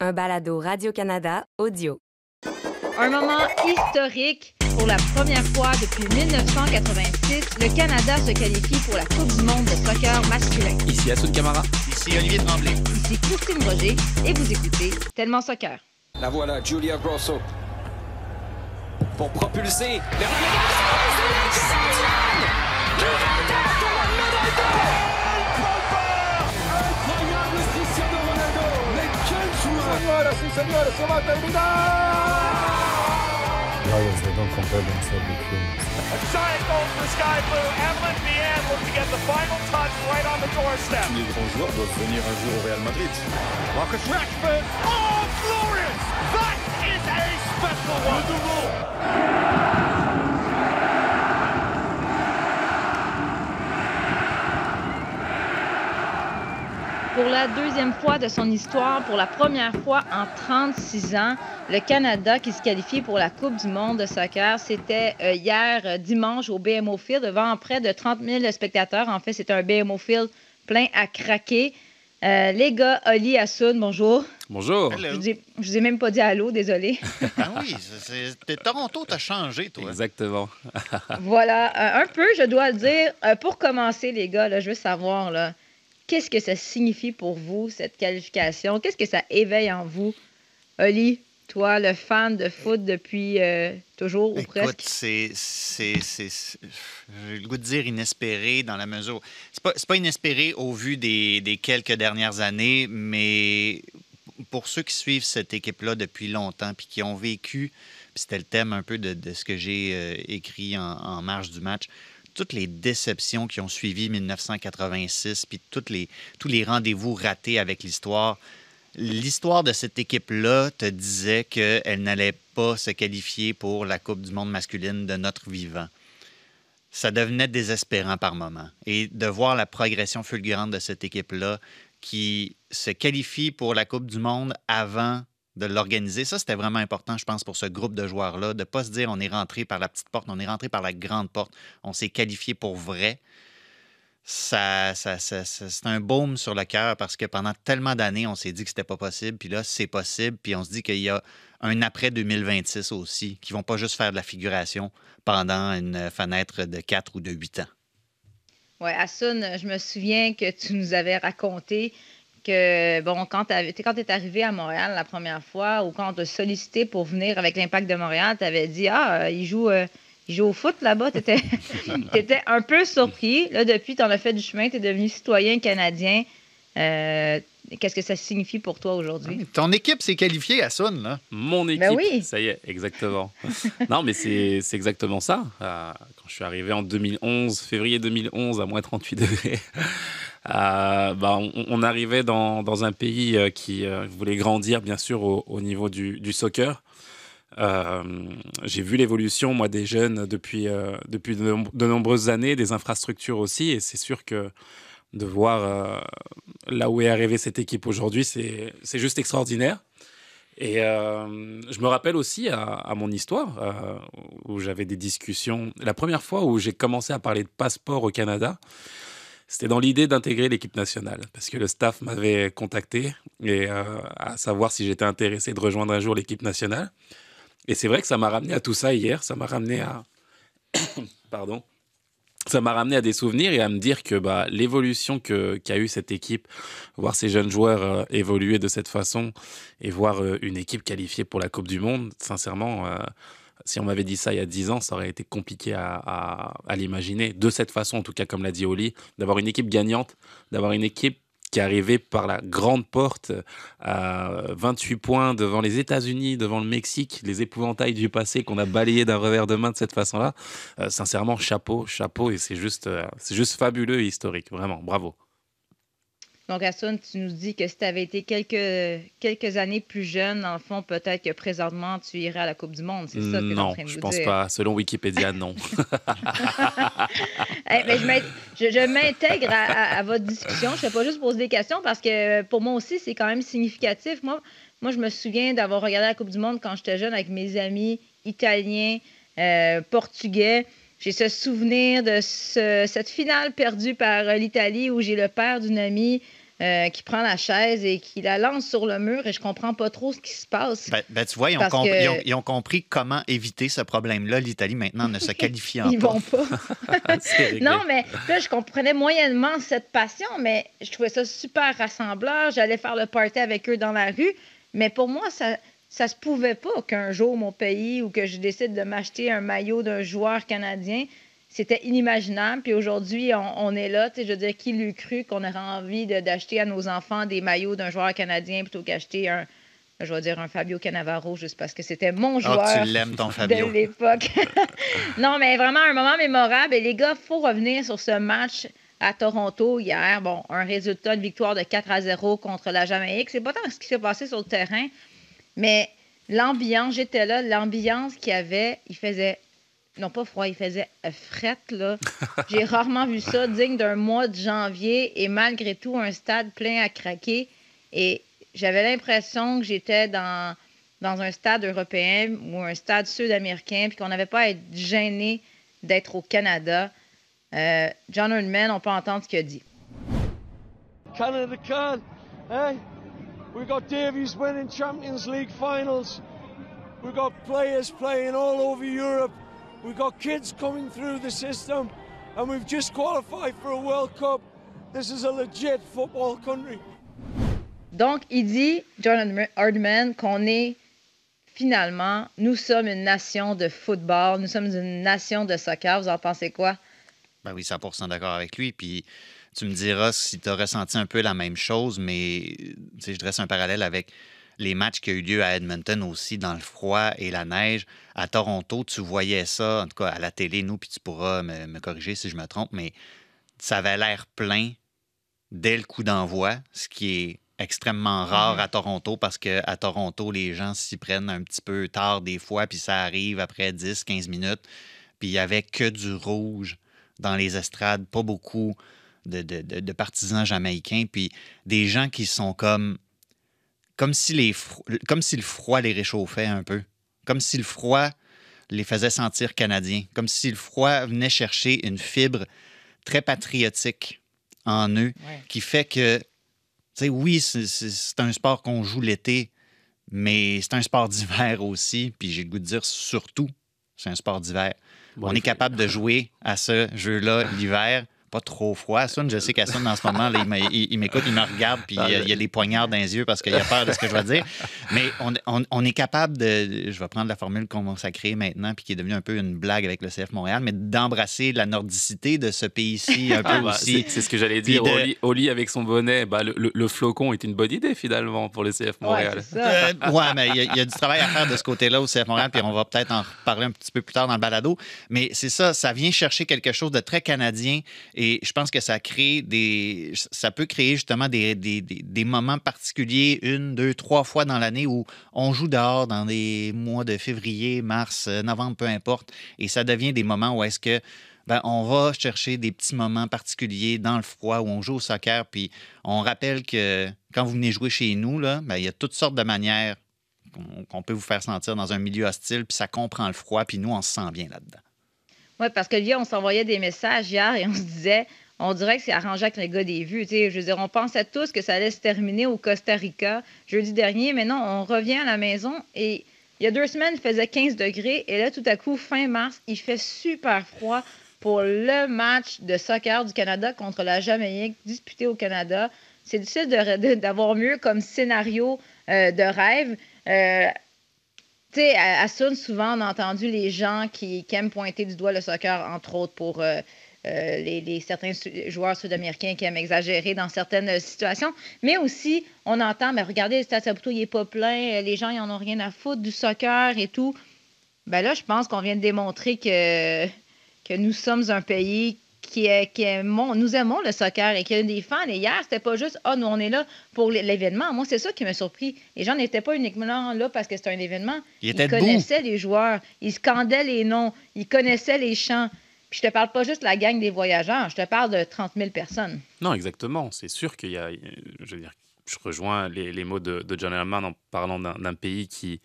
un balado Radio-Canada audio. Un moment historique. Pour la première fois depuis 1986, le Canada se qualifie pour la Coupe du monde de soccer masculin. Ici Assoun Camara. Ici Olivier Tremblay. Ici Christine Roger et vous écoutez Tellement Soccer. La voilà, Julia Grosso. Pour propulser vers Señoras y señores, se va a terminar Dragons, they don't compare themselves with humans? A giant goal for Sky Blue. Evelyn Vian looks to get the final touch right on the doorstep. Les grands joueurs doivent venir un jour au Real Madrid. Marcus Rashford. Oh, glorious! That is a special one. Le double. Pour la deuxième fois de son histoire, pour la première fois en 36 ans, le Canada qui se qualifie pour la Coupe du monde de soccer, c'était euh, hier euh, dimanche au BMO Field devant près de 30 000 spectateurs. En fait, c'est un BMO Field plein à craquer. Euh, les gars, Oli, Assoun, bonjour. Bonjour. Je vous je vous ai même pas dit allô, désolé. Ah oui, c'est- Toronto, t'as changé, toi. Exactement. voilà, euh, un peu, je dois le dire. Euh, pour commencer, les gars, là, je veux savoir, là, qu'est-ce que ça signifie pour vous, cette qualification? Qu'est-ce que ça éveille en vous? Oli, toi, le fan de foot depuis euh, toujours ou Écoute, presque? c'est, j'ai le goût de dire inespéré dans la mesure. C'est pas, pas inespéré au vu des, des quelques dernières années, mais pour ceux qui suivent cette équipe-là depuis longtemps puis qui ont vécu, puis c'était le thème un peu de, de ce que j'ai euh, écrit en, en marge du match, toutes les déceptions qui ont suivi 1986, puis toutes les, tous les rendez-vous ratés avec l'histoire. L'histoire de cette équipe-là te disait qu'elle n'allait pas se qualifier pour la Coupe du monde masculine de notre vivant. Ça devenait désespérant par moments. Et de voir la progression fulgurante de cette équipe-là qui se qualifie pour la Coupe du monde avant de l'organiser, ça, c'était vraiment important, je pense, pour ce groupe de joueurs-là, de ne pas se dire on est rentré par la petite porte, on est rentré par la grande porte, on s'est qualifié pour vrai. Ça, ça, ça- c'est un baume sur le cœur parce que pendant tellement d'années, on s'est dit que c'était pas possible, puis là, c'est possible, puis on se dit qu'il y a un après 2026 aussi, qui vont pas juste faire de la figuration pendant une fenêtre de 4 ou de 8 ans. Oui, Assoun, je me souviens que tu nous avais raconté que, bon, quand tu es arrivé à Montréal la première fois ou quand on t'a sollicité pour venir avec l'Impact de Montréal, tu avais dit Ah, euh, il joue, euh, il joue au foot là-bas. Tu étais, un peu surpris. Là, depuis, tu en as fait du chemin, tu es devenu citoyen canadien. Euh, Qu'est-ce que ça signifie pour toi aujourd'hui? Ton équipe s'est qualifiée à Sun, là. Mon équipe. Ben oui. Ça y est, exactement. non, mais c'est c'est exactement ça. Euh, quand je suis arrivé en 2011, février 2011, à moins 38 degrés, bah, on, arrivait dans, un pays euh, qui euh, voulait grandir, bien sûr, au, au niveau du, soccer. Euh, J'ai vu l'évolution, moi, des jeunes depuis, euh, de, nom- de nombreuses années, des infrastructures aussi, et c'est sûr que de voir euh, là où est arrivée cette équipe aujourd'hui, c'est juste extraordinaire. Et euh, je me rappelle aussi à, à mon histoire, euh, où j'avais des discussions. La première fois où j'ai commencé à parler de passeport au Canada, c'était dans l'idée d'intégrer l'équipe nationale, parce que le staff m'avait contacté et euh, à savoir si j'étais intéressé de rejoindre un jour l'équipe nationale. Et c'est vrai que ça m'a ramené à tout ça hier, ça m'a ramené à... Pardon ça m'a ramené à des souvenirs et à me dire que bah, l'évolution qu'a eu cette équipe, voir ces jeunes joueurs euh, évoluer de cette façon et voir euh, une équipe qualifiée pour la Coupe du Monde, sincèrement, si on m'avait dit ça il y a 10 ans, ça aurait été compliqué à, l'imaginer. De cette façon, en tout cas, comme l'a dit Oli, d'avoir une équipe gagnante, d'avoir une équipe qui est arrivée par la grande porte à 28 points devant les États-Unis, devant le Mexique, les épouvantails du passé qu'on a balayé d'un revers de main de cette façon-là. Euh, sincèrement, chapeau, chapeau, et c'est juste, euh, c'est juste fabuleux et historique, vraiment, bravo. Donc, Assoun, tu nous dis que si tu avais été quelques, quelques années plus jeune, le fond, peut-être que présentement, tu irais à la Coupe du Monde. C'est ça que tu es en Non, train de je pense dire. pas. Selon Wikipédia, non. Eh, mais je m'int- je, m'intègre à, à- à votre discussion. Je ne pas juste poser des questions parce que pour moi aussi, c'est quand même significatif. Moi, moi, je me souviens d'avoir regardé la Coupe du Monde quand j'étais jeune avec mes amis italiens, euh, portugais. J'ai ce souvenir de ce- cette finale perdue par euh, l'Italie où j'ai le père d'une amie euh, qui prend la chaise et qui la lance sur le mur et je comprends pas trop ce qui se passe. Ben, ben, tu vois, ils ont, compris, que- ils ont- ils ont compris comment éviter ce problème-là. L'Italie, maintenant, ne se qualifie en Ils pas. vont pas. Réglé. Non, mais là, je comprenais moyennement cette passion, mais je trouvais ça super rassembleur. J'allais faire le party avec eux dans la rue. Mais pour moi, ça ça se pouvait pas qu'un jour, mon pays, ou que je décide de m'acheter un maillot d'un joueur canadien, c'était inimaginable. Puis aujourd'hui, on, on est là. Je veux dire, qui l'eût cru qu'on aurait envie de- d'acheter à nos enfants des maillots d'un joueur canadien plutôt qu'acheter un, je vais dire un Fabio Cannavaro, juste parce que c'était mon joueur Ah, tu l'aimes, ton de Fabio. l'époque. non, mais vraiment un moment mémorable. Et les gars, il faut revenir sur ce match à Toronto hier. Bon, un résultat de victoire de 4 à 0 contre la Jamaïque. C'est pas tant ce qui s'est passé sur le terrain, mais l'ambiance, j'étais là, l'ambiance qu'il y avait, il faisait. Non, pas froid, il faisait frette, là. J'ai rarement vu ça, digne d'un mois de janvier, et malgré tout, un stade plein à craquer. Et j'avais l'impression que j'étais dans, dans un stade européen ou un stade sud-américain, puis qu'on n'avait pas à être gêné d'être au Canada. Euh, John Herdman, on peut entendre ce qu'il a dit. Canada can, eh? We got Davies winning Champions League finals. We got players playing all over Europe. We got kids coming through the system, and we've just qualified for a World Cup. This is a legit football country. Donc, il dit, John Herdman, qu'on est finalement, nous sommes une nation de football, nous sommes une nation de soccer. Vous en pensez quoi? Ben oui, 100 d'accord avec lui. Puis tu me diras si tu as ressenti un peu la même chose, mais je dresse un parallèle avec les matchs qui ont eu lieu à Edmonton aussi, dans le froid et la neige. À Toronto, tu voyais ça, en tout cas à la télé, nous, puis tu pourras me, me corriger si je me trompe, mais ça avait l'air plein dès le coup d'envoi, ce qui est extrêmement rare à Toronto parce qu'à Toronto, les gens s'y prennent un petit peu tard des fois, puis ça arrive après 10-15 minutes. Puis il n'y avait que du rouge dans les estrades, pas beaucoup de, de- de- de partisans jamaïcains, puis des gens qui sont comme comme si, les fro- comme si le froid les réchauffait un peu, comme si le froid les faisait sentir canadiens, comme si le froid venait chercher une fibre très patriotique en eux, Ouais. qui fait que, tu sais, oui, c'est- c'est c'est un sport qu'on joue l'été, mais c'est un sport d'hiver aussi, puis j'ai le goût de dire surtout, c'est un sport d'hiver. Bon, On est capable de jouer à ce jeu-là l'hiver. Pas trop froid. Asun, je sais qu'Asun, en ce moment, là, il m'écoute, il me regarde, puis il, y a- le- il a des poignards dans les yeux parce qu'il a peur de ce que je vais dire. Mais on, on- on est capable de. Je vais prendre la formule créée maintenant, puis qui est devenue un peu une blague avec le CF Montréal, mais d'embrasser la nordicité de ce pays-ci un peu Ah bah, aussi. c'est ce que j'allais dire. de- Oli, Oli avec son bonnet, bah, le, le- le flocon est une bonne idée finalement pour le CF Montréal. Euh, ouais, mais il y, y a du travail à faire de ce côté-là au CF Montréal, puis on va peut-être en reparler un petit peu plus tard dans le balado. Mais c'est ça, ça vient chercher quelque chose de très canadien et je pense que ça crée des. Ça peut créer justement des, des- moments particuliers, une, deux, trois fois dans l'année où on joue dehors dans des mois de février, mars, euh, novembre, peu importe. Et ça devient des moments où est-ce que. ben, on va chercher des petits moments particuliers dans le froid où on joue au soccer. Puis on rappelle que quand vous venez jouer chez nous, là, ben, il y a toutes sortes de manières qu'on peut vous faire sentir dans un milieu hostile, puis ça comprend le froid, puis nous, on se sent bien là-dedans. Oui, parce que hier, on s'envoyait des messages hier et on se disait, on dirait que c'est arrangé avec les gars des vues. Je veux dire, on pensait tous que ça allait se terminer au Costa Rica jeudi dernier, mais non, on revient à la maison et il y a deux semaines, il faisait 15 degrés et là, tout à coup, fin mars, il fait super froid pour le match de soccer du Canada contre la Jamaïque disputé au Canada. C'est difficile d'avoir mieux comme scénario euh, de rêve. Euh, tu sais, à, à Sun, souvent, on a entendu les gens qui, aiment pointer du doigt le soccer, entre autres pour euh, euh, les, certains joueurs sud-américains qui aiment exagérer dans certaines euh, situations. Mais aussi, on entend, mais regardez, le Stade Saputo, il n'est pas plein, les gens, ils en ont rien à foutre du soccer et tout. Ben là, je pense qu'on vient de démontrer que, que nous sommes un pays qui, est, qui aimons, nous aimons le soccer et qu'il y a des fans. Et hier, c'était pas juste, ah, nous, on est là pour l'événement. Moi, c'est ça qui m'a surpris. Les gens n'étaient pas uniquement là parce que c'était un événement. Ils debout. connaissaient les joueurs, ils scandaient les noms, ils connaissaient les chants. Puis je te parle pas juste de la gang des voyageurs, je te parle de 30 000 personnes. Non, exactement. C'est sûr qu'il y a. Je veux dire, je rejoins les, mots de, de John Hellman en parlant d'un pays qui,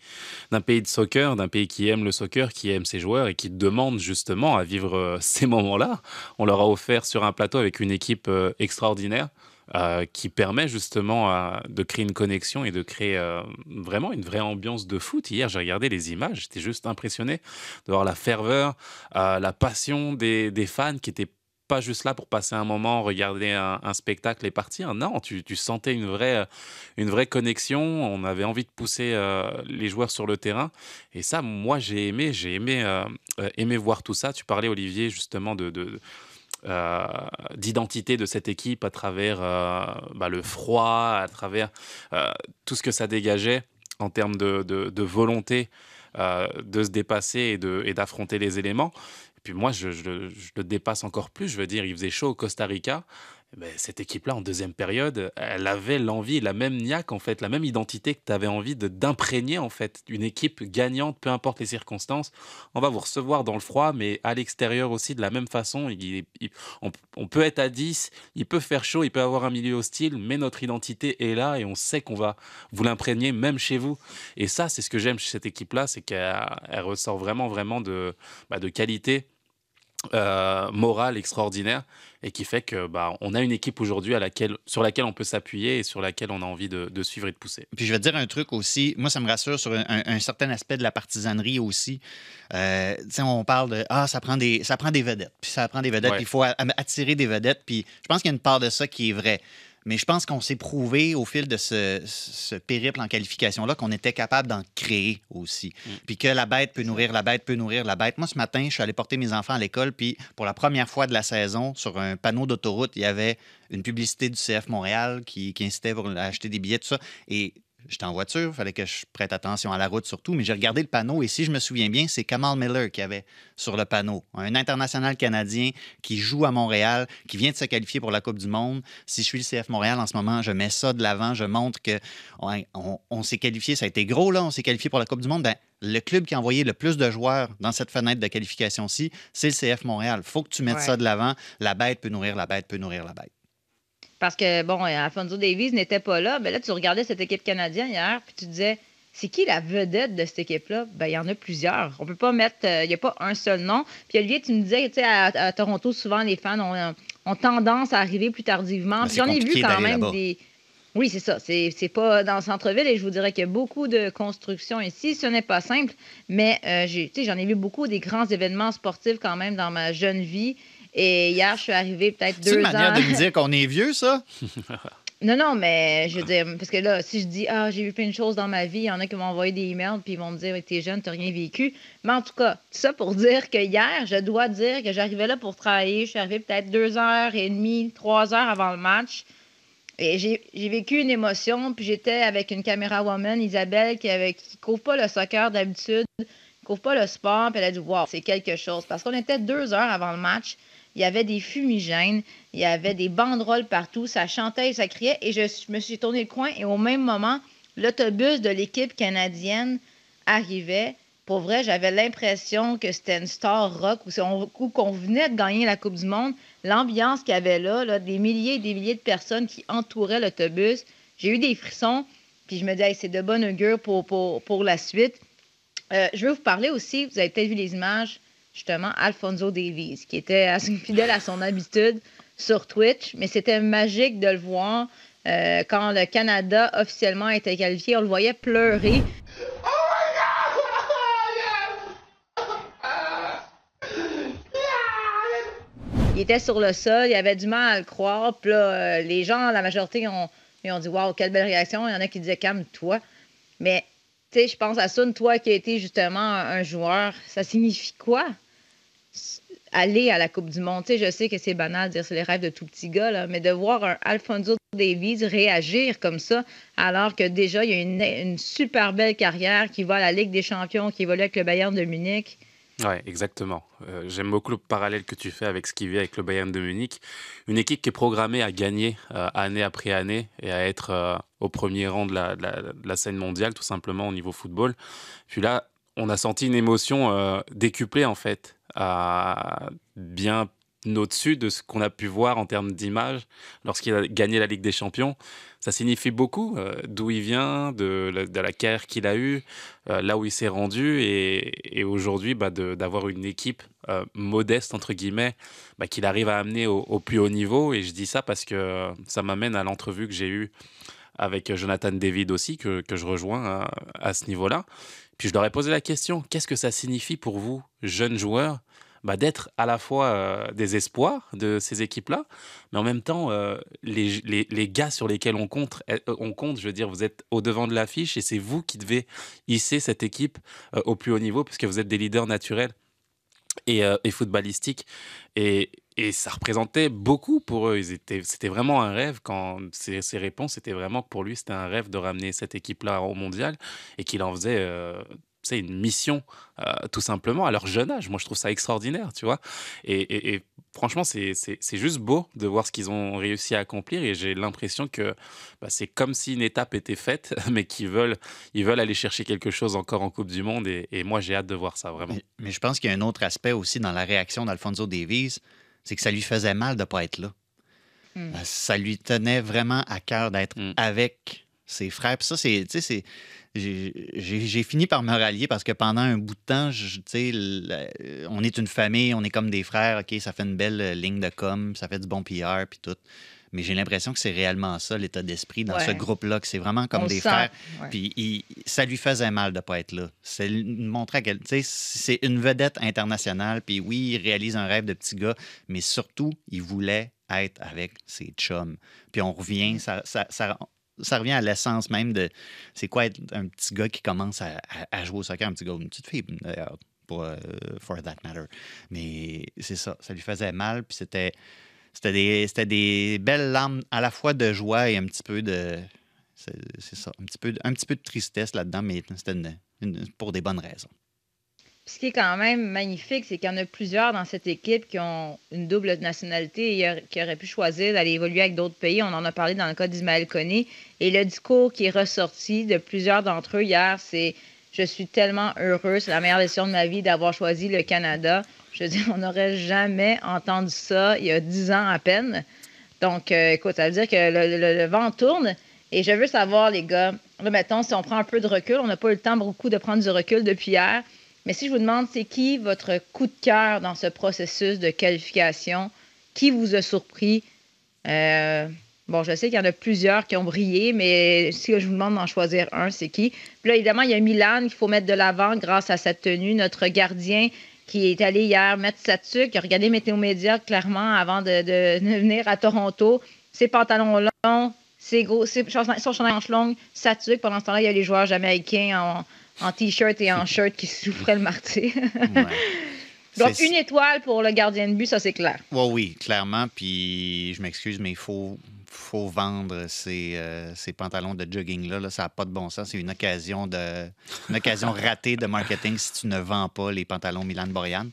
d'un pays de soccer, d'un pays qui aime le soccer, qui aime ses joueurs et qui demande justement à vivre euh, ces moments-là. On leur a offert sur un plateau avec une équipe euh, extraordinaire. euh, qui permet justement de créer une connexion et de créer vraiment une vraie ambiance de foot. Hier, j'ai regardé les images, j'étais juste impressionné de voir la ferveur, la passion des, des fans qui étaient pas juste là pour passer un moment, regarder un, spectacle et partir. Non, tu, tu, sentais une vraie, une vraie connexion. On avait envie de pousser les joueurs sur le terrain. Et ça, moi, j'ai aimé. J'ai aimé, aimé voir tout ça. Tu parlais, Olivier, justement, de, de euh, d'identité de cette équipe à travers euh, bah, le froid, à travers euh, tout ce que ça dégageait en termes de, de, volonté de se dépasser et d'affronter les éléments. Puis moi, je, le dépasse encore plus. Je veux dire, il faisait chaud au Costa Rica. Eh ben, cette équipe-là, en deuxième période, elle avait l'envie, la même niaque, en fait, la même identité que tu avais envie d'imprégner, en fait, une équipe gagnante, peu importe les circonstances. On va vous recevoir dans le froid, mais à l'extérieur aussi, de la même façon. on, peut être à 10, il peut faire chaud, il peut avoir un milieu hostile, mais notre identité est là et on sait qu'on va vous l'imprégner, même chez vous. Et ça, c'est ce que j'aime chez cette équipe-là, c'est qu'elle ressort vraiment, vraiment de, bah, de qualité euh, morale extraordinaire et qui fait que bah, on a une équipe aujourd'hui à laquelle, sur laquelle on peut s'appuyer et sur laquelle on a envie de, suivre et de pousser. Puis je vais te dire un truc aussi, moi ça me rassure sur un, certain aspect de la partisanerie aussi. Euh, on parle de ah ça prend des ça prend des vedettes, puis ça prend des vedettes, il faut attirer des vedettes, puis je pense qu'il y a une part de ça qui est vrai. Mais je pense qu'on s'est prouvé au fil de ce, périple en qualification-là qu'on était capable d'en créer aussi. Mm. Puis que la bête peut nourrir la bête, peut nourrir la bête. Moi, ce matin, je suis allé porter mes enfants à l'école, puis pour la première fois de la saison, sur un panneau d'autoroute, il y avait une publicité du CF Montréal qui, qui incitait pour acheter des billets, tout ça. Et J'étais en voiture, il fallait que je prête attention à la route surtout, mais j'ai regardé le panneau et si je me souviens bien, c'est Kamal Miller qui avait sur le panneau, un international canadien qui joue à Montréal, qui vient de se qualifier pour la Coupe du Monde. Si je suis le CF Montréal en ce moment, je mets ça de l'avant, je montre que on, s'est qualifié, ça a été gros là, on s'est qualifié pour la Coupe du Monde. Ben, le club qui a envoyé le plus de joueurs dans cette fenêtre de qualification-ci, c'est le CF Montréal. faut que tu mettes ça de l'avant. La bête peut nourrir la bête, peut nourrir la bête. Parce que, bon, Alfonso Davies n'était pas là. Mais là, tu regardais cette équipe canadienne hier, puis tu disais, c'est qui la vedette de cette équipe-là? Ben, il y en a plusieurs. On peut pas mettre, euh, il n'y a pas un seul nom. Puis Olivier, tu me disais, tu sais, à, Toronto, souvent, les fans ont, tendance à arriver plus tardivement. Ben, puis j'en ai vu quand même des. Oui, c'est ça. C'est pas dans le centre-ville et je vous dirais qu'il y a beaucoup de construction ici. Ce n'est pas simple, mais euh, j'en ai vu beaucoup des grands événements sportifs quand même dans ma jeune vie. Et hier, je suis arrivée peut-être deux ans. C'est une manière de me dire qu'on est vieux, ça? non, non, mais je veux dire, parce que là, si je dis, ah, j'ai vu plein de choses dans ma vie, il y en a qui m'ont envoyé des emails, puis ils vont me dire, t'es jeune, t'as rien vécu. Mais en tout cas, tout ça pour dire que hier, je dois dire que j'arrivais là pour travailler. Je suis arrivée peut-être deux heures et demie, trois heures avant le match. Et j'ai vécu une émotion, puis j'étais avec une caméra woman, Isabelle, qui ne qui couvre pas le soccer d'habitude, qui couvre pas le sport, puis elle a dit, wow, c'est quelque chose. Parce qu'on était deux heures avant le match il y avait des fumigènes, il y avait des banderoles partout, ça chantait ça criait. Et je me suis tourné le coin et au même moment, l'autobus de l'équipe canadienne arrivait. Pour vrai, j'avais l'impression que c'était une star rock ou qu'on venait de gagner la Coupe du Monde. L'ambiance qu'il y avait là, des milliers et des milliers de personnes qui entouraient l'autobus. J'ai eu des frissons, puis je me disais, c'est de bonne augure pour la suite. Euh, je veux vous parler aussi, vous avez peut-être vu les images, justement Alfonso Davies, qui était assez fidèle à son habitude sur Twitch, mais c'était magique de le voir euh, quand le Canada officiellement était qualifié. On le voyait pleurer. Il était sur le sol, il avait du mal à le croire. Puis là, euh, les gens, la majorité, ont, ils ont dit Waouh, quelle belle réaction. Il y en a qui disaient Calme-toi. Mais, tu sais, je pense à ça, toi qui as été justement un joueur, ça signifie quoi? Aller à la Coupe du Monde. je sais que c'est banal de dire c'est les rêves de tout petit gars, mais de voir un Alfonso Davies réagir comme ça, alors que déjà, il y a une, une super belle carrière qui va à la Ligue des champions, qui évolue avec le Bayern de Munich. Oui, exactement. Euh, j'aime beaucoup le parallèle que tu fais avec ce qui vit avec le Bayern de Munich. Une équipe qui est programmée à gagner euh, année après année et à être euh, au premier rang de la, de la, scène mondiale, tout simplement au niveau football. Puis là, on a senti une émotion décuplée en fait à bien au-dessus de ce qu'on a pu voir en termes d'image lorsqu'il a gagné la Ligue des Champions. Ça signifie beaucoup euh, d'où il vient, de, la carrière qu'il a eue, euh, là où il s'est rendu, et, aujourd'hui bah, d'avoir une équipe euh, modeste, entre guillemets, bah, qu'il arrive à amener au, plus haut niveau. Et je dis ça parce que ça m'amène à l'entrevue que j'ai eue avec Jonathan David aussi, que, je rejoins à, à ce niveau-là. Puis je leur ai posé la question, qu'est-ce que ça signifie pour vous, jeunes joueurs, bah, d'être à la fois euh, des espoirs de ces équipes-là, mais en même temps, euh, les, les, les, gars sur lesquels on compte, euh, on compte, je veux dire, vous êtes au devant de l'affiche et c'est vous qui devez hisser cette équipe au plus haut niveau puisque vous êtes des leaders naturels et, et footballistiques. Et, et, ça représentait beaucoup pour eux. C'était vraiment un rêve quand ces, réponses, c'était vraiment pour lui, c'était un rêve de ramener cette équipe-là au mondial et qu'il en faisait c'est une mission, euh, tout simplement, à leur jeune âge. Moi, je trouve ça extraordinaire, tu vois. Et, franchement, c'est juste beau de voir ce qu'ils ont réussi à accomplir. Et j'ai l'impression que bah, c'est comme si une étape était faite, mais qu'ils veulent, ils veulent aller chercher quelque chose encore en Coupe du Monde. Et, moi, j'ai hâte de voir ça, vraiment. Mais, je pense qu'il y a un autre aspect aussi dans la réaction d'Alfonso Davies, c'est que ça lui faisait mal de ne pas être là. Hmm. Euh, ça lui tenait vraiment à cœur d'être hmm. avec ses frères. Puis ça, c'est j'ai fini par me rallier parce que pendant un bout de temps, je, on est une famille, on est comme des frères, OK, ça fait une belle euh, ligne de com, ça fait du bon PR, puis tout. Mais j'ai l'impression que c'est réellement ça, l'état d'esprit dans ce groupe-là, que c'est vraiment comme des frères. Puis ça lui faisait mal de ne pas être là. C'est montrer à c'est une vedette internationale, puis oui, il réalise un rêve de petit gars, mais surtout, il voulait être avec ses chums. Puis on revient, ça, ça, ça, ça revient à l'essence même de c'est quoi être un petit gars qui commence à, jouer au soccer, un petit gars, une petite fille d'ailleurs, pour euh, for that matter. Mais c'est ça, ça lui faisait mal, puis c'était c'était des, des belles larmes à la fois de joie et un petit peu de c'est ça, un petit peu, un petit peu de tristesse là-dedans, mais c'était pour des bonnes raisons ce qui est quand même magnifique, c'est qu'il y en a plusieurs dans cette équipe qui ont une double nationalité et qui auraient pu choisir d'aller évoluer avec d'autres pays. On en a parlé dans le cas d'Ismaël Koné. Et le discours qui est ressorti de plusieurs d'entre eux hier, c'est Je suis tellement heureux, c'est la meilleure décision de ma vie d'avoir choisi le Canada. Je veux dire, on n'aurait jamais entendu ça il y a dix ans à peine. Donc, euh, écoute, ça veut dire que le, vent tourne. Et je veux savoir, les gars, là, mettons, si on prend un peu de recul, on n'a pas eu le temps beaucoup de prendre du recul depuis hier. Mais si je vous demande, c'est qui votre coup de cœur dans ce processus de qualification? Qui vous a surpris? Euh, bon, je sais qu'il y en a plusieurs qui ont brillé, mais si je vous demande d'en choisir un, c'est qui? Puis là, évidemment, il y a Milan qu'il faut mettre de l'avant grâce à cette tenue. Notre gardien qui est allé hier mettre Satuk, qui a regardé Météo Média clairement avant de, venir à Toronto. Ses pantalons longs, ses gros, ses, son chandail longue, Satuk. Pendant ce temps-là, il y a les joueurs jamaïcains en en t-shirt et en shirt qui souffrait le martyr. Donc, une étoile pour le gardien de but, ça, c'est clair. Oui, oui, clairement. Puis, je m'excuse, mais il faut, faut vendre ces, euh, ces pantalons de jogging-là. Là. Ça n'a pas de bon sens. C'est une occasion, de, une occasion ratée de marketing si tu ne vends pas les pantalons Milan Borian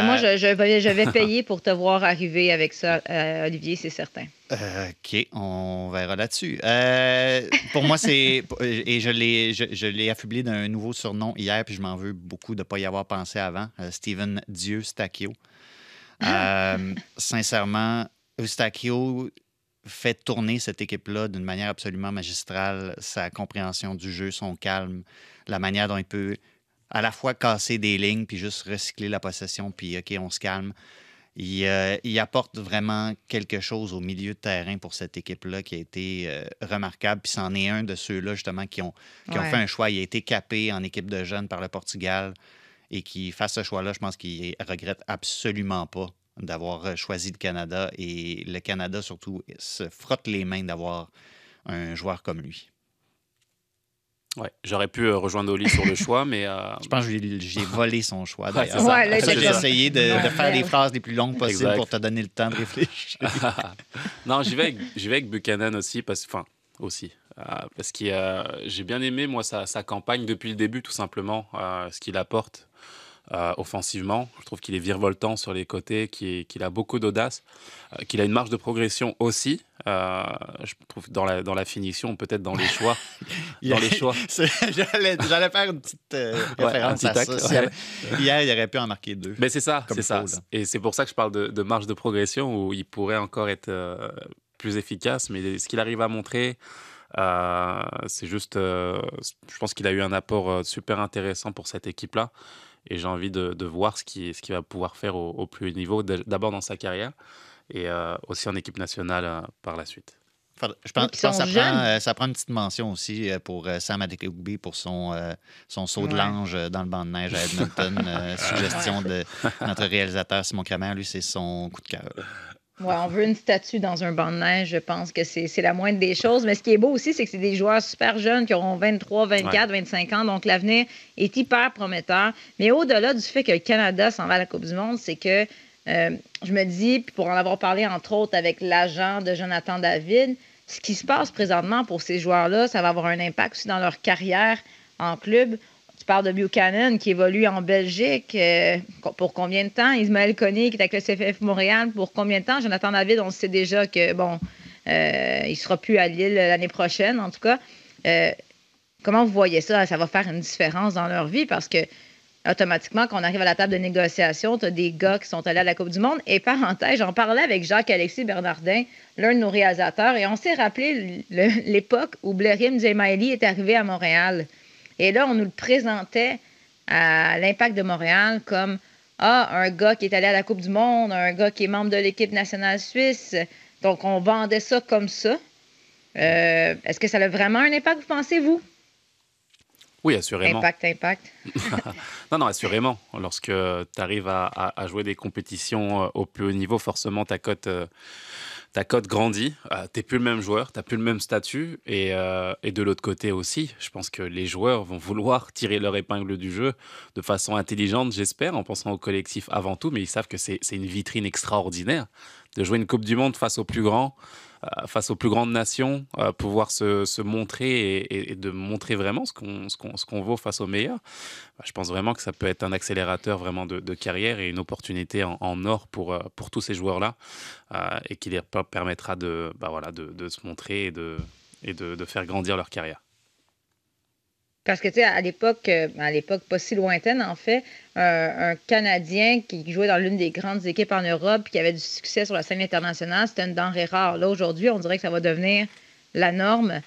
moi, euh, je, vais, je vais payer pour te voir arriver avec ça, euh, Olivier, c'est certain. Euh, OK, on verra là-dessus. pour moi, c'est. Et je l'ai, je, l'ai affublé d'un nouveau surnom hier, puis je m'en veux beaucoup de ne pas y avoir pensé avant. Steven Dieu Stacchio. sincèrement, Eustachio fait tourner cette équipe-là d'une manière absolument magistrale. Sa compréhension du jeu, son calme, la manière dont il peut à la fois casser des lignes puis juste recycler la possession, puis OK, on se calme. Il, euh, apporte vraiment quelque chose au milieu de terrain pour cette équipe-là qui a été euh, remarquable. Puis c'en est un de ceux-là, justement, qui ont, qui ont fait un choix. Il a été capé en équipe de jeunes par le Portugal et qui fasse ce choix-là, je pense qu'il regrette absolument pas d'avoir euh, choisi le Canada. Et le Canada, surtout, se frotte les mains d'avoir un joueur comme lui. Ouais, j'aurais pu euh, rejoindre Oli sur le choix, mais. Euh, je pense que j'ai volé son choix. d'ailleurs. ouais, j'ai essayé de, faire les phrases les plus longues possibles pour te donner le temps de réfléchir. non, j'y vais, avec, vais avec Buchanan aussi, parce, enfin, aussi. Euh, parce que j'ai bien aimé, moi, sa, sa, campagne depuis le début, tout simplement, ce qu'il apporte euh, offensivement. Je trouve qu'il est virevoltant sur les côtés, qu'il a beaucoup d'audace, euh, qu'il a une marge de progression aussi. Euh, je trouve dans la, dans la finition, peut-être dans les choix. dans les choix. J'allais faire une petite référence à ça. Hier, il aurait pu en marquer deux. Mais c'est ça, c'est ça. Et c'est pour ça que je parle de, de, marge de progression où il pourrait encore être plus efficace. Mais ce qu'il arrive à montrer, c'est juste, je pense qu'il a eu un apport super intéressant pour cette équipe-là et j'ai envie de, de, voir ce qu'il ce va pouvoir faire au, plus haut niveau, d'abord dans sa carrière et euh, aussi en équipe nationale euh, par la suite. Je pense, que ça prend, euh, ça prend une petite mention aussi pour Sam Adekugbe pour son, son saut de l'ange dans le banc de neige à Edmonton. suggestion de notre réalisateur Simon Kramer, lui, c'est son coup de cœur on veut une statue dans un banc de neige, je pense que c'est la moindre des choses. Mais ce qui est beau aussi, c'est que c'est des joueurs super jeunes qui auront 23, 24, 25 ans. Donc, l'avenir est hyper prometteur. Mais au-delà du fait que le Canada s'en va à la Coupe du Monde, c'est que euh, je me dis, puis pour en avoir parlé entre autres avec l'agent de Jonathan David, ce qui se passe présentement pour ces joueurs-là, ça va avoir un impact aussi dans leur carrière en club. Tu parles de Buchanan qui évolue en Belgique. Euh, pour combien de temps? Ismaël Conny qui est avec le CFF Montréal. Pour combien de temps? Jonathan David, on sait déjà que, bon, euh, il sera plus à Lille l'année prochaine, en tout cas. Euh, comment vous voyez ça? Ça va faire une différence dans leur vie parce que automatiquement, quand on arrive à la table de négociation, tu as des gars qui sont allés à la Coupe du Monde. Et parenthèse, j'en parlais avec Jacques-Alexis Bernardin, l'un de nos réalisateurs, et on s'est rappelé l'époque où Blairim Zemaili est arrivé à Montréal. Et là, on nous le présentait à l'Impact de Montréal comme ah, un gars qui est allé à la Coupe du Monde, un gars qui est membre de l'équipe nationale suisse. Donc, on vendait ça comme ça. Euh, est-ce que ça a vraiment un impact, vous pensez, vous? Oui, assurément. Impact, impact. non, non, assurément. Lorsque tu arrives à, jouer des compétitions euh, au plus haut niveau, forcément, ta cote euh, ta cote grandit, euh, t'es plus le même joueur, t'as plus le même statut, et, euh, et de l'autre côté aussi, je pense que les joueurs vont vouloir tirer leur épingle du jeu de façon intelligente, j'espère, en pensant au collectif avant tout, mais ils savent que c'est une vitrine extraordinaire de jouer une Coupe du Monde face aux plus grands, face aux plus grandes nations, euh, pouvoir se, montrer et, de montrer vraiment ce qu'on ce qu'on vaut face aux meilleurs. Bah, je pense vraiment que ça peut être un accélérateur vraiment de, carrière et une opportunité en, or pour, euh, pour tous ces joueurs-là et qui leur permettra de, bah, voilà, de, se montrer et de, et de faire grandir leur carrière. Parce que, tu sais, à l'époque, euh, à l'époque pas si lointaine, en fait, un Canadien qui jouait dans l'une des grandes équipes en Europe qui avait du succès sur la scène internationale, c'était une denrée rare. Là, aujourd'hui, on dirait que ça va devenir la norme.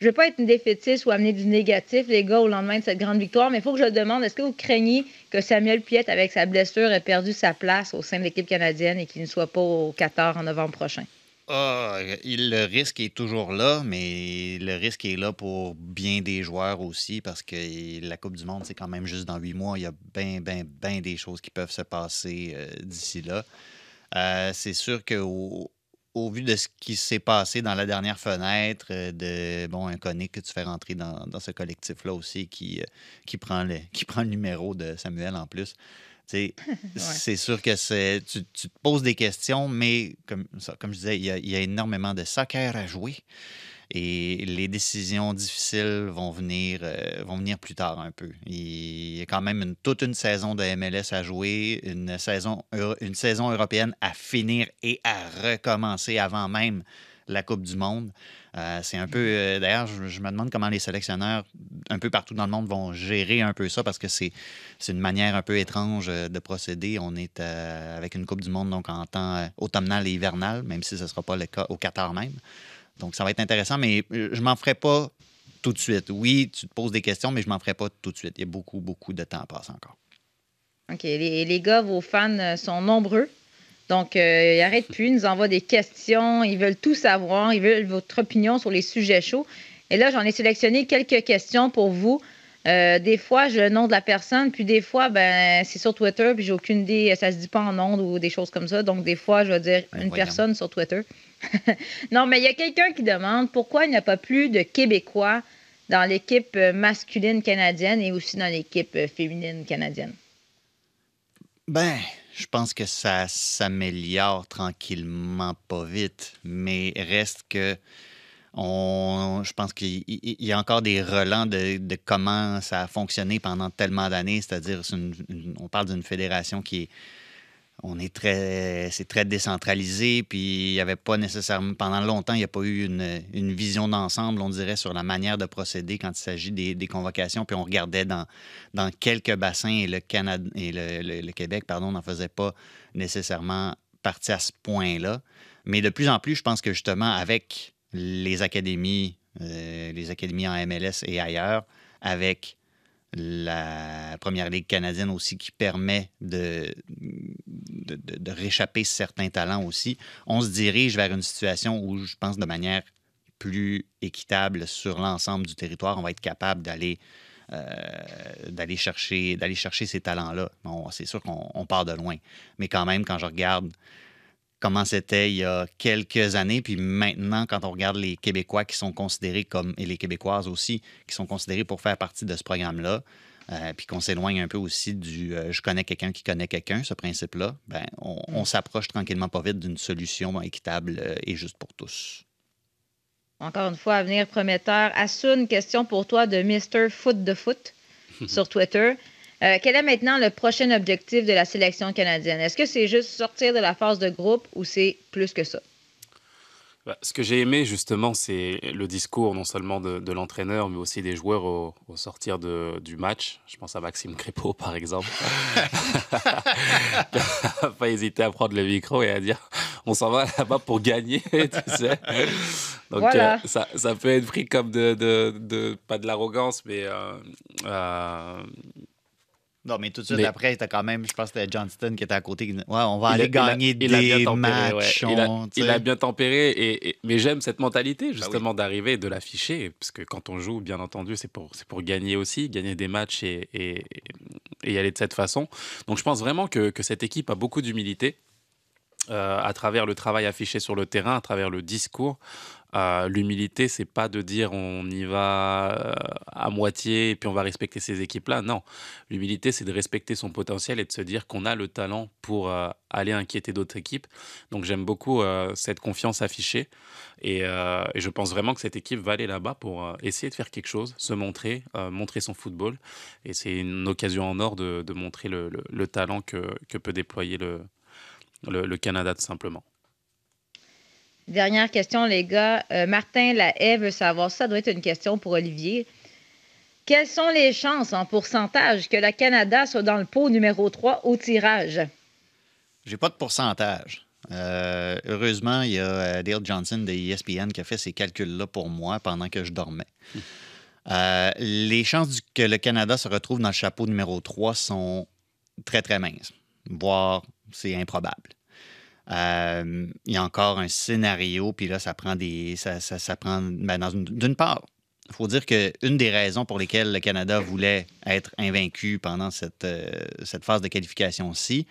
Je ne veux pas être une défaitiste ou amener du négatif, les gars, au lendemain de cette grande victoire, mais il faut que je le demande. Est-ce que vous craignez que Samuel Piette, avec sa blessure, ait perdu sa place au sein de l'équipe canadienne et qu'il ne soit pas au Qatar en novembre prochain? Ah, le risque est toujours là, mais le risque est là pour bien des joueurs aussi parce que la Coupe du Monde, c'est quand même juste dans huit mois. Il y a bien, bien, bien des choses qui peuvent se passer euh, d'ici là. Euh, c'est sûr qu'au au vu de ce qui s'est passé dans la dernière fenêtre, euh, de bon, un connu que tu fais rentrer dans, ce collectif-là aussi qui prend le numéro de Samuel en plus. C'est sûr que c'est tu, te poses des questions, mais comme, comme je disais, il y, a, énormément de soccer à jouer. Et les décisions difficiles vont venir, euh, vont venir plus tard un peu. Il y a quand même toute une saison de MLS à jouer, une saison, une saison européenne à finir et à recommencer avant même la Coupe du Monde. Euh, c'est un peu. Euh, d'ailleurs, je, me demande comment les sélectionneurs, un peu partout dans le monde, vont gérer un peu ça parce que c'est une manière un peu étrange euh, de procéder. On est avec une Coupe du Monde donc en temps automnal et hivernal, même si ce ne sera pas le cas au Qatar même. Donc, ça va être intéressant, mais je m'en ferai pas tout de suite. Oui, tu te poses des questions, mais je m'en ferai pas tout de suite. Il y a beaucoup, beaucoup de temps à passer encore. OK. Les, les gars, vos fans sont nombreux. Donc, euh, ils n'arrêtent plus, ils nous envoient des questions, ils veulent tout savoir, ils veulent votre opinion sur les sujets chauds. Et là, j'en ai sélectionné quelques questions pour vous. Euh, des fois, j'ai le nom de la personne, puis des fois, ben, c'est sur Twitter, puis j'ai aucune idée, ça se dit pas en ondes ou des choses comme ça. Donc, des fois, je vais dire ben, une personne sur Twitter. non, mais il y a quelqu'un qui demande pourquoi il n'y a pas plus de Québécois dans l'équipe masculine canadienne et aussi dans l'équipe féminine canadienne? Ben, je pense que ça s'améliore tranquillement, pas vite, mais reste que On, je pense qu'il y a encore des relents de, de, comment ça a fonctionné pendant tellement d'années. C'est-à-dire, on parle d'une fédération qui est on est très, c'est très décentralisé, puis il n'y avait pas nécessairement, pendant longtemps, il n'y a pas eu une, vision d'ensemble, on dirait, sur la manière de procéder quand il s'agit des, convocations, puis on regardait dans, dans quelques bassins et le Canada et le, Québec, pardon, n'en faisait pas nécessairement partie à ce point-là. Mais de plus en plus, je pense que justement, avec les académies, euh, les académies en MLS et ailleurs, avec la Première Ligue canadienne aussi qui permet de, réchapper certains talents aussi. On se dirige vers une situation où je pense de manière plus équitable sur l'ensemble du territoire, on va être capable d'aller euh, chercher, ces talents-là. C'est sûr qu'on part de loin. Mais quand même, quand je regarde comment c'était il y a quelques années, puis maintenant, quand on regarde les Québécois qui sont considérés comme, et les Québécoises aussi, qui sont considérés pour faire partie de ce programme-là, euh, puis qu'on s'éloigne un peu aussi du euh, je connais quelqu'un qui connaît quelqu'un, ce principe-là, ben, on, mm. s'approche tranquillement pas vite d'une solution équitable euh, et juste pour tous. Encore une fois, avenir prometteur. Assun, question pour toi de Mr. Foot de Foot sur Twitter. Quel est maintenant le prochain objectif de la sélection canadienne? Est-ce que c'est juste sortir de la phase de groupe ou c'est plus que ça? Bah, ce que j'ai aimé justement, c'est le discours non seulement de, l'entraîneur, mais aussi des joueurs au, sortir de, du match. Je pense à Maxime Crépeau, par exemple. pas hésiter à prendre le micro et à dire on s'en va là-bas pour gagner, tu sais. Donc euh, ça, ça, peut être pris comme de, de, pas de l'arrogance, mais euh, euh, non, mais tout de suite après, t'as quand même, je pense que c'était Johnston qui était à côté. Ouais, on va aller gagner des matchs. il, a, bien tempéré, et, mais j'aime cette mentalité ben justement d'arriver et de l'afficher, parce que quand on joue, bien entendu, c'est pour, pour gagner aussi, gagner des matchs et, et, y aller de cette façon. Donc je pense vraiment que, que cette équipe a beaucoup d'humilité. Euh, à travers le travail affiché sur le terrain, à travers le discours, euh, l'humilité, c'est pas de dire on y va euh, à moitié et puis on va respecter ces équipes-là. Non, l'humilité, c'est de respecter son potentiel et de se dire qu'on a le talent pour euh, aller inquiéter d'autres équipes. Donc j'aime beaucoup cette confiance affichée et, je pense vraiment que cette équipe va aller là-bas pour essayer de faire quelque chose, se montrer, montrer son football. Et c'est une occasion en or de, montrer le, talent que, peut déployer le, le Canada tout simplement. Dernière question, les gars. Euh, Martin Lahaye veut savoir, ça doit être une question pour Olivier. Quelles sont les chances en pourcentage que le Canada soit dans le pot numéro 3 au tirage? J'ai pas de pourcentage. Euh, heureusement, il y a euh, Dale Johnson de ESPN qui a fait ces calculs-là pour moi pendant que je dormais. les chances que le Canada se retrouve dans le chapeau numéro 3 sont très, très minces, voire c'est improbable. Euh, il y a encore un scénario, puis là, ça prend des. Ça, ça, prend. Ben, d'une part, il faut dire qu'une des raisons pour lesquelles le Canada voulait être invaincu pendant cette, euh, phase de qualification-ci,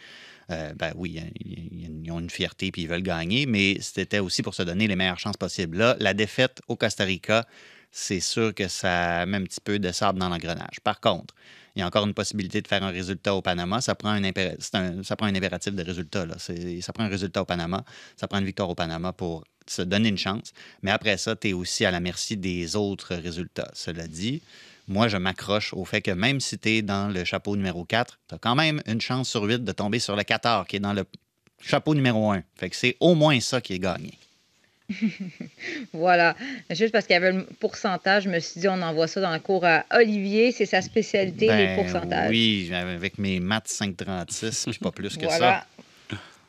euh, ben oui, ils ont une fierté puis ils veulent gagner, mais c'était aussi pour se donner les meilleures chances possibles. Là, la défaite au Costa Rica, c'est sûr que ça met un petit peu de sable dans l'engrenage. Par contre, il y a encore une possibilité de faire un résultat au Panama. Ça prend un, impératif de résultat. Là. Ça prend un résultat au Panama. Ça prend une victoire au Panama pour se donner une chance. Mais après ça, tu es aussi à la merci des autres résultats. Cela dit, moi, je m'accroche au fait que même si tu es dans le chapeau numéro 4, tu as quand même une chance sur 8 de tomber sur le 14 qui est dans le chapeau numéro 1. Fait c'est au moins ça qui est gagné. voilà. Juste parce qu'il y avait le pourcentage, je me suis dit, on envoie ça dans le cours à Olivier. C'est sa spécialité, les ben pourcentages. Oui, avec mes maths 536, puis pas plus que ça.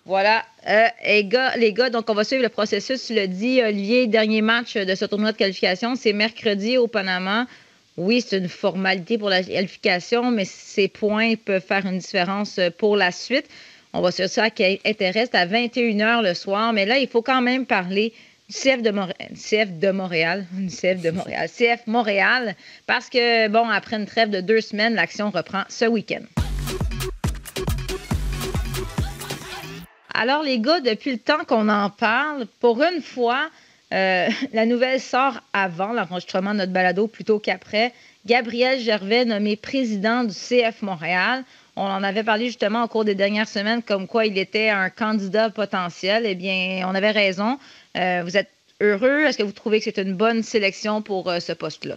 Voilà. Euh, les, gars, les gars, donc on va suivre le processus. Tu l'as dit, Olivier, dernier match de ce tournoi de qualification, c'est mercredi au Panama. Oui, c'est une formalité pour la qualification, mais ces points peuvent faire une différence pour la suite. On va sur ça qui intéresse à 21h le soir. Mais là, il faut quand même parler du CF de, Montréal, CF de Montréal, CF de Montréal, CF Montréal, parce que, bon, après une trêve de deux semaines, l'action reprend ce week-end. Alors, les gars, depuis le temps qu'on en parle, pour une fois, euh, la nouvelle sort avant l'enregistrement de notre balado plutôt qu'après. Gabriel Gervais, nommé président du CF Montréal. On en avait parlé justement au cours des dernières semaines comme quoi il était un candidat potentiel. Eh bien, on avait raison. Euh, vous êtes heureux? Est-ce que vous trouvez que c'est une bonne sélection pour ce poste-là?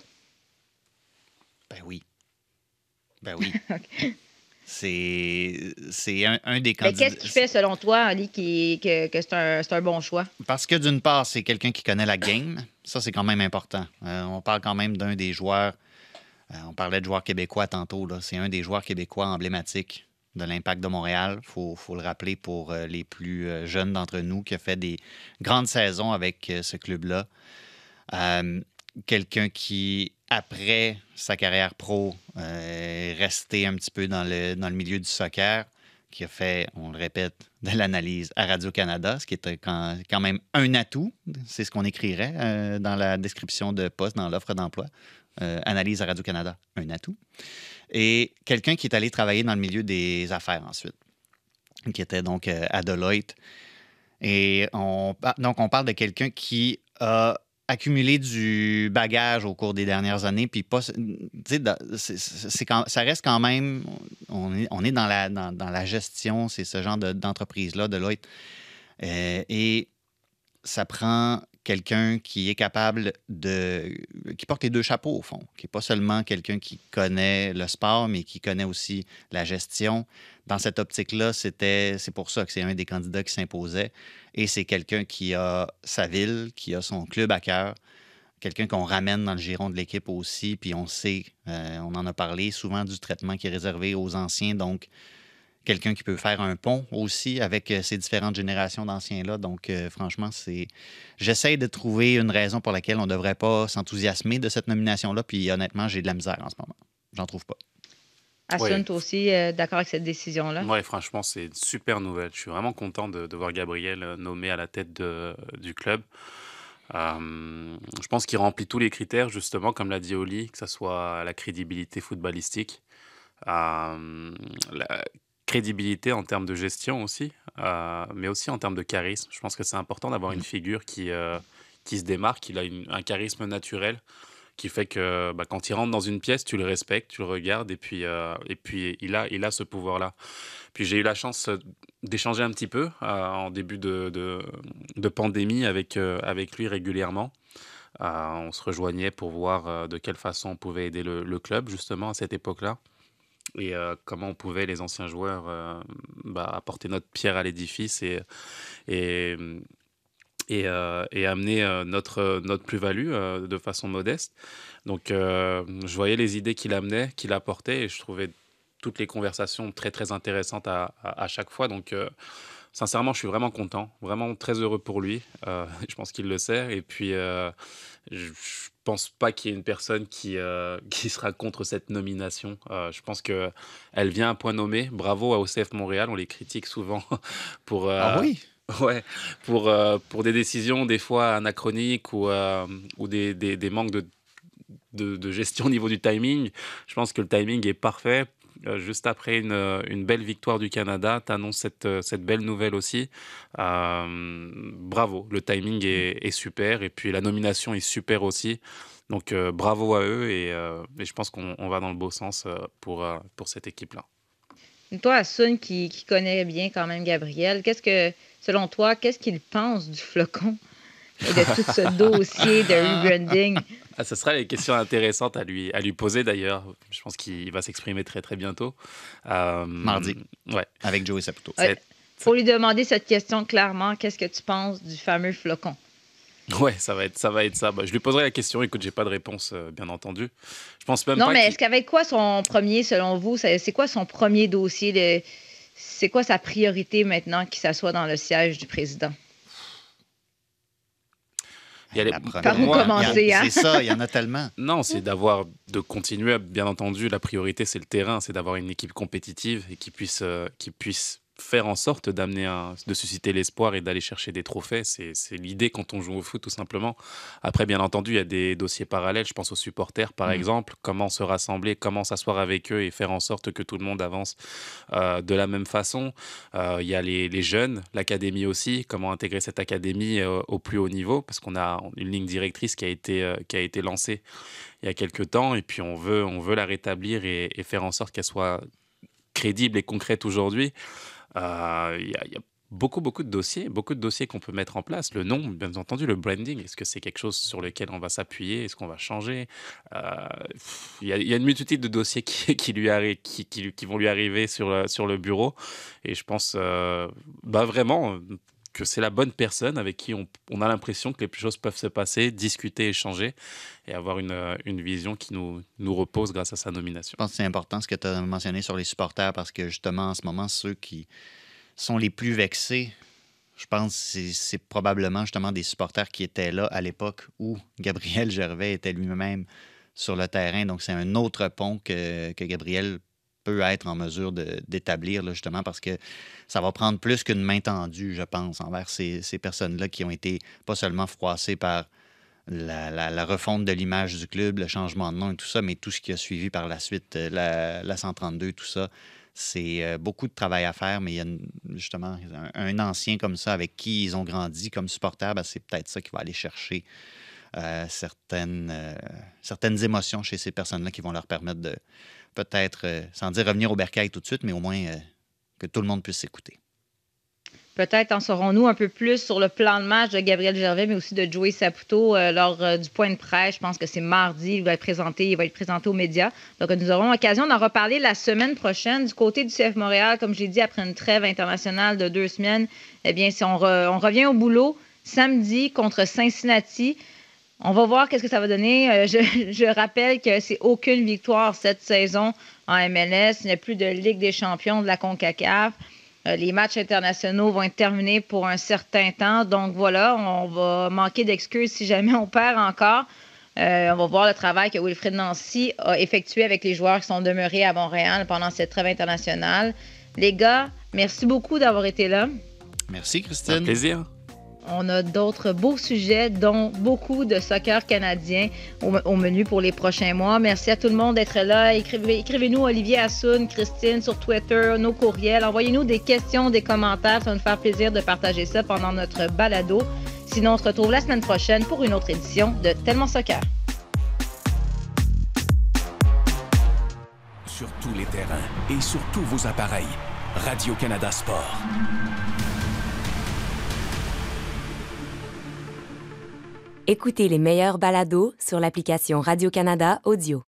Ben oui. Ben oui. C'est, c'est un, des candidats. qu'est-ce qui fait, selon toi, Ali, qui, que, que c'est, un, c'est un bon choix? Parce que d'une part, c'est quelqu'un qui connaît la game. Ça, c'est quand même important. Euh, on parle quand même d'un des joueurs. Euh, on parlait de joueurs québécois tantôt. C'est un des joueurs québécois emblématiques de l'Impact de Montréal. Il faut, le rappeler pour euh, les plus jeunes d'entre nous, qui a fait des grandes saisons avec ce club-là. quelqu'un qui après sa carrière pro, euh, resté un petit peu dans le, milieu du soccer, qui a fait, on le répète, de l'analyse à Radio-Canada, ce qui est quand, même un atout. C'est ce qu'on écrirait euh, dans la description de poste, dans l'offre d'emploi. Euh, analyse à Radio-Canada, un atout. Et quelqu'un qui est allé travailler dans le milieu des affaires ensuite, qui était donc à Deloitte. Et on, donc, on parle de quelqu'un qui a accumuler du bagage au cours des dernières années, puis pas, ça reste quand même, on est, on est dans, la, dans, la gestion, c'est ce genre d'entreprise-là, de l'autre. Euh, et ça prend quelqu'un qui est capable de. qui porte les deux chapeaux, au fond, qui n'est pas seulement quelqu'un qui connaît le sport, mais qui connaît aussi la gestion. Dans cette optique-là, c'est pour ça que c'est un des candidats qui s'imposait. Et c'est quelqu'un qui a sa ville, qui a son club à cœur, quelqu'un qu'on ramène dans le giron de l'équipe aussi. Puis on sait, euh, on en a parlé souvent du traitement qui est réservé aux anciens. Donc, quelqu'un qui peut faire un pont aussi avec euh, ces différentes générations d'anciens-là. Donc, euh, franchement, c'est. J'essaie de trouver une raison pour laquelle on ne devrait pas s'enthousiasmer de cette nomination-là. Puis, honnêtement, j'ai de la misère en ce moment. J'en trouve pas. Assun, aussi, euh, d'accord avec cette décision-là? Oui, franchement, c'est une super nouvelle. Je suis vraiment content de, voir Gabriel nommé à la tête du club. je pense qu'il remplit tous les critères, justement, comme l'a dit Oli, que ce soit la crédibilité footballistique, la crédibilité en termes de gestion aussi, euh, mais aussi en termes de charisme. Je pense que c'est important d'avoir une mmh. figure qui, euh, qui se démarque, il a un charisme naturel qui fait que bah, quand il rentre dans une pièce, tu le respectes, tu le regardes, et puis, euh, et puis il, a, il a ce pouvoir-là. Puis j'ai eu la chance d'échanger un petit peu en début de, de, de, pandémie avec, avec lui régulièrement. on se rejoignait pour voir de quelle façon on pouvait aider le, le club, justement, à cette époque-là et euh, comment on pouvait, les anciens joueurs, euh, bah, apporter notre pierre à l'édifice et, et, et, euh, amener notre, notre plus-value de façon modeste. Donc, je voyais les idées qu'il amenait, qu'il apportait, et je trouvais toutes les conversations très, très intéressantes à, à, chaque fois. Donc, sincèrement, je suis vraiment content, vraiment très heureux pour lui. je pense qu'il le sait. Et puis, je pense pas qu'il y ait une personne qui, euh, qui sera contre cette nomination. Euh, je pense que elle vient à point nommé. Bravo à OCF Montréal. On les critique souvent pour. Euh, ah oui. Ouais, pour, pour des décisions des fois anachroniques ou, ou des, des, des manques de, de, de, gestion au niveau du timing. Je pense que le timing est parfait euh, juste après une, euh, une, belle victoire du Canada, tu annonces cette, euh, cette, belle nouvelle aussi. bravo, le timing est, est, super et puis la nomination est super aussi. Donc bravo à eux et, et je pense qu'on va dans le beau sens pour, pour cette équipe-là. Toi, Asun, qui, qui connaît bien quand même Gabriel, qu'est-ce que, selon toi, qu'est-ce qu'il pense du flocon et de tout ce dossier de rebranding? Ah, ce sera les questions intéressantes à lui, à lui poser d'ailleurs. Je pense qu'il va s'exprimer très très bientôt. Euh, Mardi. Ouais. Avec Joey Saputo. Il faut lui demander cette question clairement. Qu'est-ce que tu penses du fameux flocon? Ouais, ça va être ça. Va être ça. Bah, je lui poserai la question. Écoute, j'ai pas de réponse, euh, bien entendu. Je pense même non, mais est-ce qu'avec quoi son premier, selon vous, c'est quoi son premier dossier? C'est quoi sa priorité maintenant qu'il s'assoit dans le siège du président? Par où commencer, hein? C'est ça, il y en a tellement. Non, c'est d'avoir, de continuer, bien entendu, la priorité, c'est le terrain, c'est d'avoir une équipe compétitive et qui puisse, euh, qui puisse faire en sorte d'amener de susciter l'espoir et d'aller chercher des trophées. C'est l'idée quand on joue au foot, tout simplement. Après, bien entendu, il y a des dossiers parallèles. Je pense aux supporters, par mmh. exemple. Comment se rassembler, comment s'asseoir avec eux et faire en sorte que tout le monde avance euh, de la même façon. Euh, il y a les, les jeunes, l'académie aussi. Comment intégrer cette académie euh, au plus haut niveau? Parce qu'on a une ligne directrice qui a été, qui a été lancée il y a quelques temps et puis on veut, on veut la rétablir et, et faire en sorte qu'elle soit crédible et concrète aujourd'hui. Il euh, y, a beaucoup, beaucoup de dossiers, beaucoup de dossiers qu'on peut mettre en place. Le nom, bien entendu, le branding, est-ce que c'est quelque chose sur lequel on va s'appuyer? Est-ce qu'on va changer? Euh, Il y, a une multitude de dossiers qui, lui qui, qui, vont lui arriver sur, sur le bureau. Et je pense euh, bah vraiment que c'est la bonne personne avec qui on, a l'impression que les choses peuvent se passer, discuter, échanger et avoir une, une vision qui nous, nous repose grâce à sa nomination. Je pense que c'est important ce que tu as mentionné sur les supporters parce que justement, en ce moment, ceux qui sont les plus vexés, je pense que c'est probablement justement des supporters qui étaient là à l'époque où Gabriel Gervais était lui-même sur le terrain. Donc, c'est un autre pont que, que, Gabriel peut être en mesure d'établir, justement, parce que ça va prendre plus qu'une main tendue, je pense, envers ces, ces personnes-là qui ont été pas seulement froissées par la, refonte de l'image du club, le changement de nom et tout ça, mais tout ce qui a suivi par la suite, la, la 132, tout ça. C'est euh, beaucoup de travail à faire, mais il y a justement un, ancien comme ça avec qui ils ont grandi comme supporter, ben, c'est peut-être ça qui va aller chercher euh, certaines, euh, certaines émotions chez ces personnes-là qui vont leur permettre de peut-être, sans dire revenir au bercail tout de suite, mais au moins que tout le monde puisse s'écouter. Peut-être en saurons-nous un peu plus sur le plan de match de Gabriel Gervais, mais aussi de Joey Saputo euh, lors euh, du point de presse. Je pense que c'est mardi. Il va être présenté, il va être présenté aux médias. Donc, nous aurons l'occasion d'en reparler la semaine prochaine. Du côté du CF Montréal, comme j'ai dit, après une trêve internationale de deux semaines, eh bien, si on, revient au boulot samedi contre Cincinnati. On va voir qu'est-ce que ça va donner. Euh, je, je, rappelle que c'est aucune victoire cette saison en MLS. Il n'y a plus de Ligue des champions de la CONCACAF. Euh, les matchs internationaux vont être terminés pour un certain temps. Donc voilà, on va manquer d'excuses si jamais on perd encore. Euh, on va voir le travail que Wilfred Nancy a effectué avec les joueurs qui sont demeurés à Montréal pendant cette trêve internationale. Les gars, merci beaucoup d'avoir été là. Merci, Christine. Un plaisir. On a d'autres beaux sujets, dont beaucoup de soccer canadien au, menu pour les prochains mois. Merci à tout le monde d'être là. Écrivez-nous Olivier Assoun, Christine sur Twitter, nos courriels. Envoyez-nous des questions, des commentaires. Ça va nous faire plaisir de partager ça pendant notre balado. Sinon, on se retrouve la semaine prochaine pour une autre édition de Tellement Soccer. Sur tous les terrains et sur tous vos appareils, Radio-Canada Sport. Écoutez les meilleurs balados sur l'application Radio-Canada Audio.